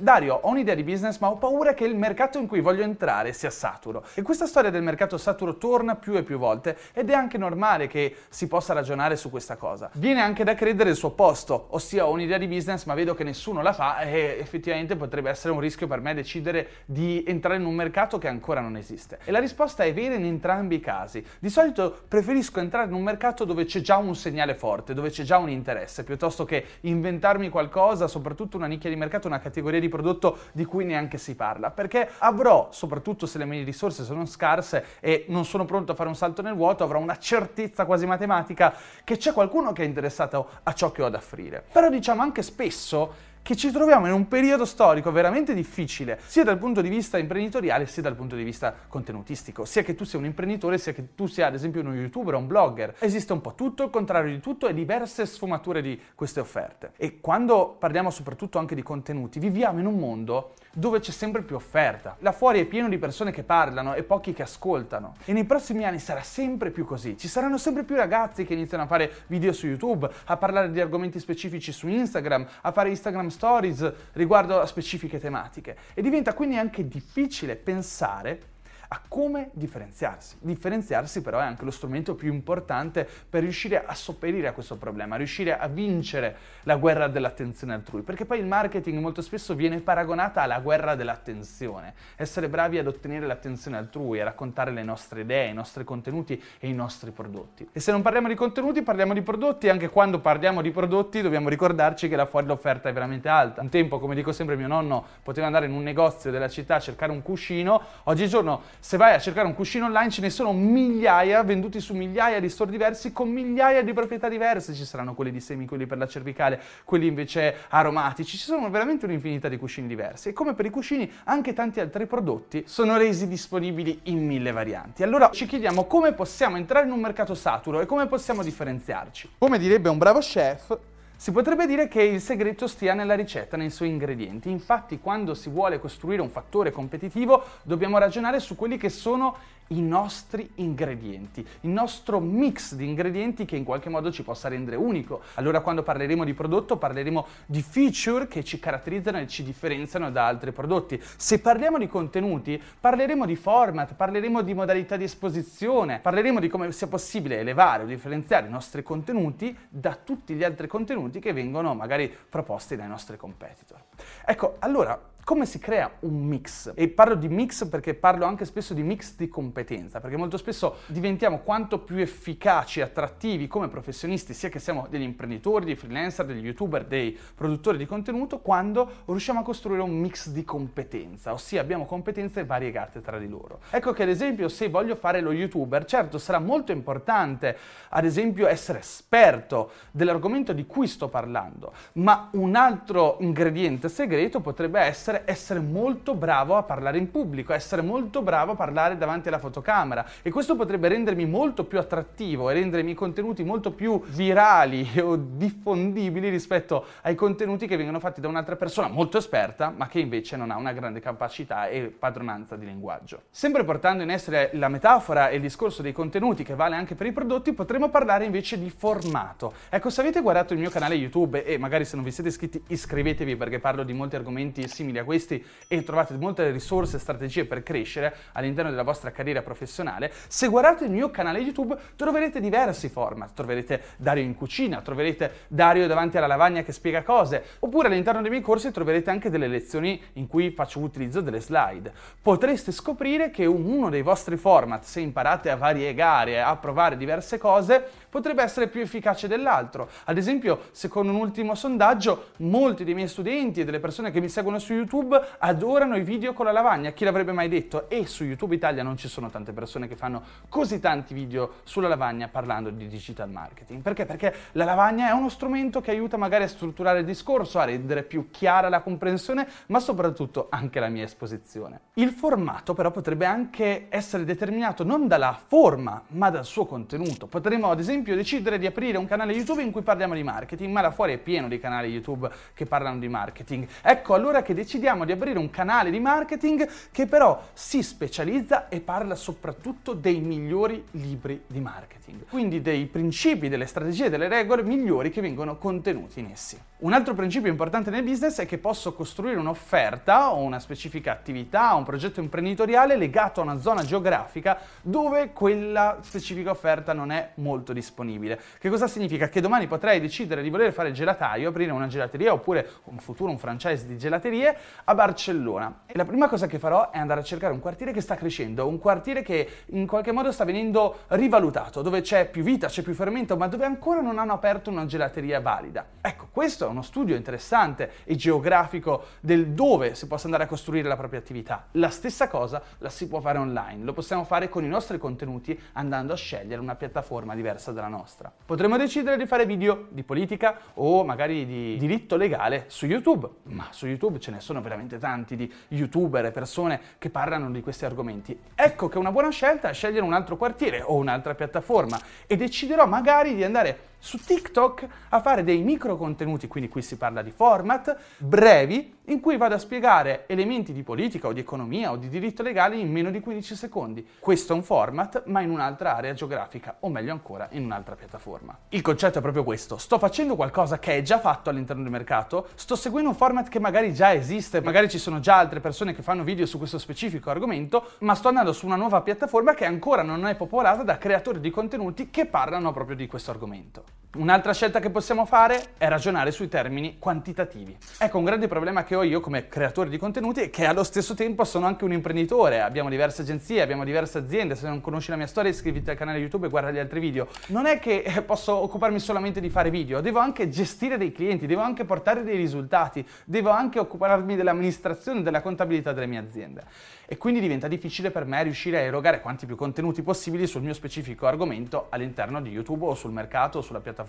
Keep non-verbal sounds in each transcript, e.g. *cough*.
Dario, ho un'idea di business ma ho paura che il mercato in cui voglio entrare sia saturo. E questa storia del mercato saturo torna più e più volte ed è anche normale che si possa ragionare su questa cosa. Viene anche da credere il suo opposto, ossia ho un'idea di business ma vedo che nessuno la fa e effettivamente potrebbe essere un rischio per me decidere di entrare in un mercato che ancora non esiste. E la risposta è vera in entrambi i casi. Di solito preferisco entrare in un mercato dove c'è già un segnale forte, dove c'è già un interesse, piuttosto che inventarmi qualcosa, soprattutto una nicchia di mercato, una categoria di di prodotto di cui neanche si parla, perché avrò, soprattutto se le mie risorse sono scarse e non sono pronto a fare un salto nel vuoto, avrò una certezza quasi matematica che c'è qualcuno che è interessato a ciò che ho da offrire. Però diciamo anche spesso che ci troviamo in un periodo storico veramente difficile, sia dal punto di vista imprenditoriale sia dal punto di vista contenutistico, sia che tu sia un imprenditore sia che tu sia ad esempio uno youtuber o un blogger. Esiste un po' tutto, il contrario di tutto e diverse sfumature di queste offerte. E quando parliamo soprattutto anche di contenuti, viviamo in un mondo dove c'è sempre più offerta. Là fuori è pieno di persone che parlano e pochi che ascoltano. E nei prossimi anni sarà sempre più così. Ci saranno sempre più ragazzi che iniziano a fare video su YouTube, a parlare di argomenti specifici su Instagram, a fare Instagram stories riguardo a specifiche tematiche. E diventa quindi anche difficile pensare a come differenziarsi. Differenziarsi però è anche lo strumento più importante per riuscire a sopperire a questo problema, riuscire a vincere la guerra dell'attenzione altrui, perché poi il marketing molto spesso viene paragonata alla guerra dell'attenzione, essere bravi ad ottenere l'attenzione altrui, a raccontare le nostre idee, i nostri contenuti e i nostri prodotti. E se non parliamo di contenuti, parliamo di prodotti, anche quando parliamo di prodotti dobbiamo ricordarci che là fuori l'offerta è veramente alta. Un tempo, come dico sempre mio nonno, poteva andare in un negozio della città a cercare un cuscino, oggigiorno se vai a cercare un cuscino online ce ne sono migliaia, venduti su migliaia di store diversi, con migliaia di proprietà diverse. Ci saranno quelli di semi, quelli per la cervicale, quelli invece aromatici. Ci sono veramente un'infinità di cuscini diversi. E come per i cuscini, anche tanti altri prodotti sono resi disponibili in mille varianti. Allora ci chiediamo come possiamo entrare in un mercato saturo e come possiamo differenziarci. Come direbbe un bravo chef, si potrebbe dire che il segreto stia nella ricetta, nei suoi ingredienti. Infatti, quando si vuole costruire un fattore competitivo, dobbiamo ragionare su quelli che sono i nostri ingredienti, il nostro mix di ingredienti che in qualche modo ci possa rendere unico. Allora quando parleremo di prodotto parleremo di feature che ci caratterizzano e ci differenziano da altri prodotti. Se parliamo di contenuti parleremo di format, parleremo di modalità di esposizione, parleremo di come sia possibile elevare o differenziare i nostri contenuti da tutti gli altri contenuti che vengono magari proposti dai nostri competitor. Ecco, allora come si crea un mix? E parlo di mix perché parlo anche spesso di mix di competenza, perché molto spesso diventiamo quanto più efficaci e attrattivi come professionisti, sia che siamo degli imprenditori, dei freelancer, degli youtuber, dei produttori di contenuto, quando riusciamo a costruire un mix di competenza, ossia abbiamo competenze variegate tra di loro. Ecco che ad esempio se voglio fare lo youtuber, certo sarà molto importante ad esempio essere esperto dell'argomento di cui sto parlando, ma un altro ingrediente segreto potrebbe essere essere, essere molto bravo a parlare in pubblico, essere molto bravo a parlare davanti alla fotocamera e questo potrebbe rendermi molto più attrattivo e rendere i miei contenuti molto più virali *laughs* o diffondibili rispetto ai contenuti che vengono fatti da un'altra persona molto esperta ma che invece non ha una grande capacità e padronanza di linguaggio. Sempre portando in essere la metafora e il discorso dei contenuti che vale anche per i prodotti, potremmo parlare invece di formato. Ecco, se avete guardato il mio canale YouTube e magari se non vi siete iscritti iscrivetevi perché parlo di molti argomenti simili a questi e trovate molte risorse e strategie per crescere all'interno della vostra carriera professionale, se guardate il mio canale YouTube troverete diversi format, troverete Dario in cucina, troverete Dario davanti alla lavagna che spiega cose, oppure all'interno dei miei corsi troverete anche delle lezioni in cui faccio utilizzo delle slide. Potreste scoprire che uno dei vostri format, se imparate a variegare a provare diverse cose, potrebbe essere più efficace dell'altro. Ad esempio, secondo un ultimo sondaggio, molti dei miei studenti e delle persone che mi seguono su YouTube adorano i video con la lavagna. Chi l'avrebbe mai detto? E su YouTube Italia non ci sono tante persone che fanno così tanti video sulla lavagna parlando di digital marketing. Perché? Perché la lavagna è uno strumento che aiuta magari a strutturare il discorso, a rendere più chiara la comprensione, ma soprattutto anche la mia esposizione. Il formato però potrebbe anche essere determinato non dalla forma, ma dal suo contenuto. Potremmo ad esempio esempio decidere di aprire un canale YouTube in cui parliamo di marketing, ma là fuori è pieno di canali YouTube che parlano di marketing. Ecco allora che decidiamo di aprire un canale di marketing che però si specializza e parla soprattutto dei migliori libri di marketing, quindi dei principi, delle strategie, delle regole migliori che vengono contenuti in essi. Un altro principio importante nel business è che posso costruire un'offerta o una specifica attività, un progetto imprenditoriale legato a una zona geografica dove quella specifica offerta non è molto disponibile. Che cosa significa? Che domani potrei decidere di voler fare gelataio, aprire una gelateria oppure un futuro un franchise di gelaterie a Barcellona. E la prima cosa che farò è andare a cercare un quartiere che sta crescendo, un quartiere che in qualche modo sta venendo rivalutato, dove c'è più vita, c'è più fermento, ma dove ancora non hanno aperto una gelateria valida. Ecco, questo è uno studio interessante e geografico del dove si possa andare a costruire la propria attività. La stessa cosa la si può fare online, lo possiamo fare con i nostri contenuti andando a scegliere una piattaforma diversa dalla nostra. Potremmo decidere di fare video di politica o magari di diritto legale su YouTube, ma su YouTube ce ne sono veramente tanti di youtuber e persone che parlano di questi argomenti. Ecco che una buona scelta è scegliere un altro quartiere o un'altra piattaforma e deciderò magari di andare su TikTok a fare dei micro contenuti, quindi qui si parla di format, brevi, in cui vado a spiegare elementi di politica o di economia o di diritto legale in meno di 15 secondi. Questo è un format, ma in un'altra area geografica, o meglio ancora, in un'altra piattaforma. Il concetto è proprio questo. Sto facendo qualcosa che è già fatto all'interno del mercato, sto seguendo un format che magari già esiste, magari ci sono già altre persone che fanno video su questo specifico argomento, ma sto andando su una nuova piattaforma che ancora non è popolata da creatori di contenuti che parlano proprio di questo argomento. Un'altra scelta che possiamo fare è ragionare sui termini quantitativi. Ecco, un grande problema che ho io come creatore di contenuti è che allo stesso tempo sono anche un imprenditore, abbiamo diverse agenzie, abbiamo diverse aziende, se non conosci la mia storia iscriviti al canale YouTube e guarda gli altri video. Non è che eh, posso occuparmi solamente di fare video, devo anche gestire dei clienti, devo anche portare dei risultati, devo anche occuparmi dell'amministrazione, della contabilità delle mie aziende. E quindi diventa difficile per me riuscire a erogare quanti più contenuti possibili sul mio specifico argomento all'interno di YouTube o sul mercato o sulla piattaforma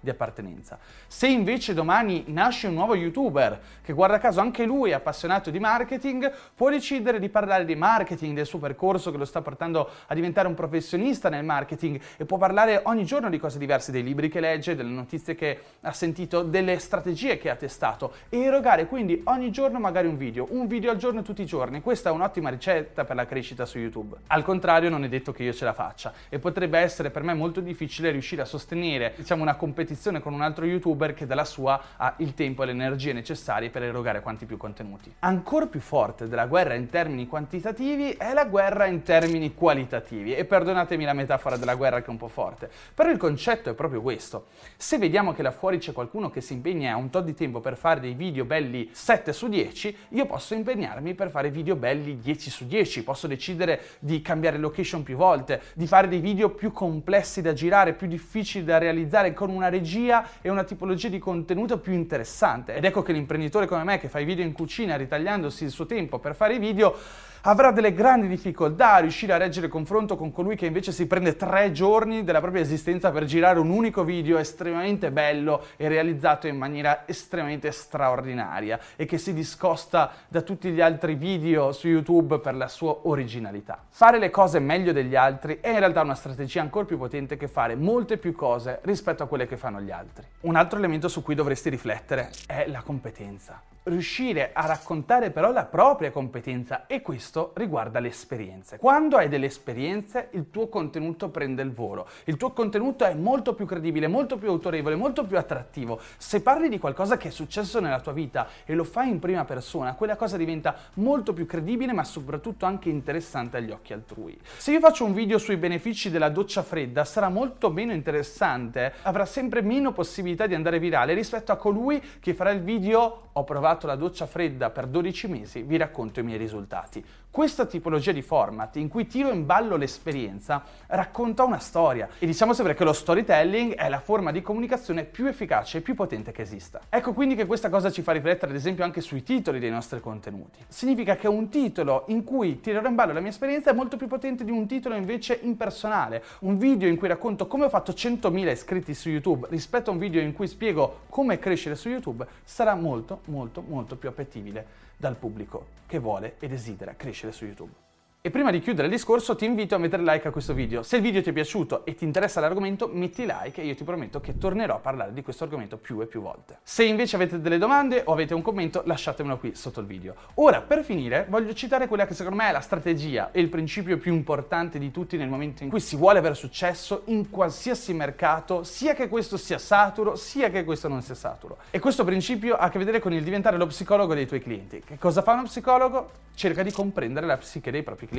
di appartenenza. Se invece domani nasce un nuovo YouTuber che guarda caso anche lui è appassionato di marketing, può decidere di parlare di marketing, del suo percorso che lo sta portando a diventare un professionista nel marketing e può parlare ogni giorno di cose diverse, dei libri che legge, delle notizie che ha sentito, delle strategie che ha testato e erogare quindi ogni giorno magari un video, un video al giorno tutti i giorni. Questa è un'ottima ricetta per la crescita su YouTube. Al contrario, non è detto che io ce la faccia e potrebbe essere per me molto difficile riuscire a sostenere, diciamo, una competizione con un altro YouTuber che dalla sua ha il tempo e le energie necessarie per erogare quanti più contenuti. Ancora più forte della guerra in termini quantitativi è la guerra in termini qualitativi e perdonatemi la metafora della guerra che è un po' forte, però il concetto è proprio questo. Se vediamo che là fuori c'è qualcuno che si impegna un tot di tempo per fare dei video belli 7 su 10, io posso impegnarmi per fare video belli 10 10 su 10, posso decidere di cambiare location più volte, di fare dei video più complessi da girare, più difficili da realizzare, con una regia e una tipologia di contenuto più interessante. Ed ecco che l'imprenditore come me che fa i video in cucina ritagliandosi il suo tempo per fare i video avrà delle grandi difficoltà a riuscire a reggere il confronto con colui che invece si prende tre giorni della propria esistenza per girare un unico video estremamente bello e realizzato in maniera estremamente straordinaria e che si discosta da tutti gli altri video su YouTube per la sua originalità. Fare le cose meglio degli altri è in realtà una strategia ancora più potente che fare molte più cose rispetto a quelle che fanno gli altri. Un altro elemento su cui dovresti riflettere è la competenza riuscire a raccontare però la propria competenza e questo riguarda le esperienze. Quando hai delle esperienze il tuo contenuto prende il volo, il tuo contenuto è molto più credibile, molto più autorevole, molto più attrattivo. Se parli di qualcosa che è successo nella tua vita e lo fai in prima persona, quella cosa diventa molto più credibile ma soprattutto anche interessante agli occhi altrui. Se io faccio un video sui benefici della doccia fredda sarà molto meno interessante, avrà sempre meno possibilità di andare virale rispetto a colui che farà il video ho provato provato la doccia fredda per 12 mesi, vi racconto i miei risultati. Questa tipologia di format in cui tiro in ballo l'esperienza racconta una storia e diciamo sempre che lo storytelling è la forma di comunicazione più efficace e più potente che esista. Ecco quindi che questa cosa ci fa riflettere ad esempio anche sui titoli dei nostri contenuti. Significa che un titolo in cui tirerò in ballo la mia esperienza è molto più potente di un titolo invece impersonale. Un video in cui racconto come ho fatto 100.000 iscritti su YouTube rispetto a un video in cui spiego come crescere su YouTube sarà molto molto molto più appetibile dal pubblico che vuole e desidera crescere su YouTube. E prima di chiudere il discorso ti invito a mettere like a questo video. Se il video ti è piaciuto e ti interessa l'argomento, metti like e io ti prometto che tornerò a parlare di questo argomento più e più volte. Se invece avete delle domande o avete un commento, lasciatemelo qui sotto il video. Ora, per finire, voglio citare quella che secondo me è la strategia e il principio più importante di tutti nel momento in cui si vuole avere successo in qualsiasi mercato, sia che questo sia saturo, sia che questo non sia saturo. E questo principio ha a che vedere con il diventare lo psicologo dei tuoi clienti. Che cosa fa uno psicologo? Cerca di comprendere la psiche dei propri clienti.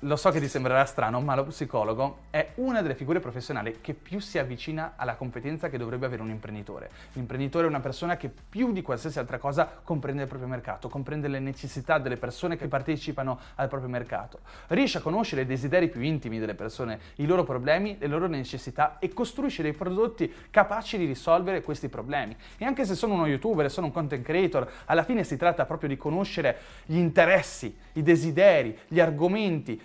Lo so che ti sembrerà strano, ma lo psicologo è una delle figure professionali che più si avvicina alla competenza che dovrebbe avere un imprenditore. L'imprenditore è una persona che più di qualsiasi altra cosa comprende il proprio mercato, comprende le necessità delle persone che partecipano al proprio mercato. Riesce a conoscere i desideri più intimi delle persone, i loro problemi, le loro necessità e costruisce dei prodotti capaci di risolvere questi problemi. E anche se sono uno youtuber, sono un content creator, alla fine si tratta proprio di conoscere gli interessi, i desideri, gli argomenti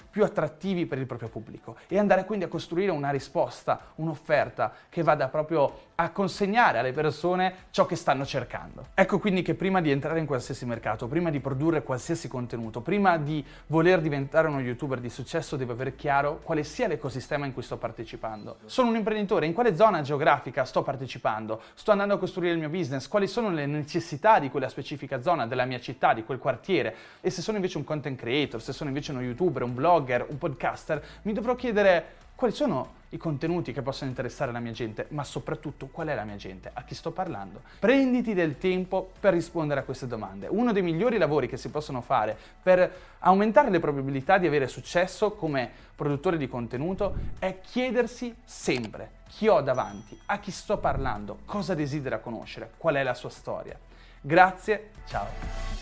più attrattivi per il proprio pubblico e andare quindi a costruire una risposta, un'offerta che vada proprio a consegnare alle persone ciò che stanno cercando. Ecco quindi che prima di entrare in qualsiasi mercato, prima di produrre qualsiasi contenuto, prima di voler diventare uno youtuber di successo, devo avere chiaro quale sia l'ecosistema in cui sto partecipando. Sono un imprenditore, in quale zona geografica sto partecipando? Sto andando a costruire il mio business? Quali sono le necessità di quella specifica zona, della mia città, di quel quartiere? E se sono invece un content creator, se sono invece uno youtuber, un blogger, un podcaster, mi dovrò chiedere quali sono i contenuti che possono interessare la mia gente, ma soprattutto qual è la mia gente, a chi sto parlando. Prenditi del tempo per rispondere a queste domande. Uno dei migliori lavori che si possono fare per aumentare le probabilità di avere successo come produttore di contenuto è chiedersi sempre chi ho davanti, a chi sto parlando, cosa desidera conoscere, qual è la sua storia. Grazie, ciao.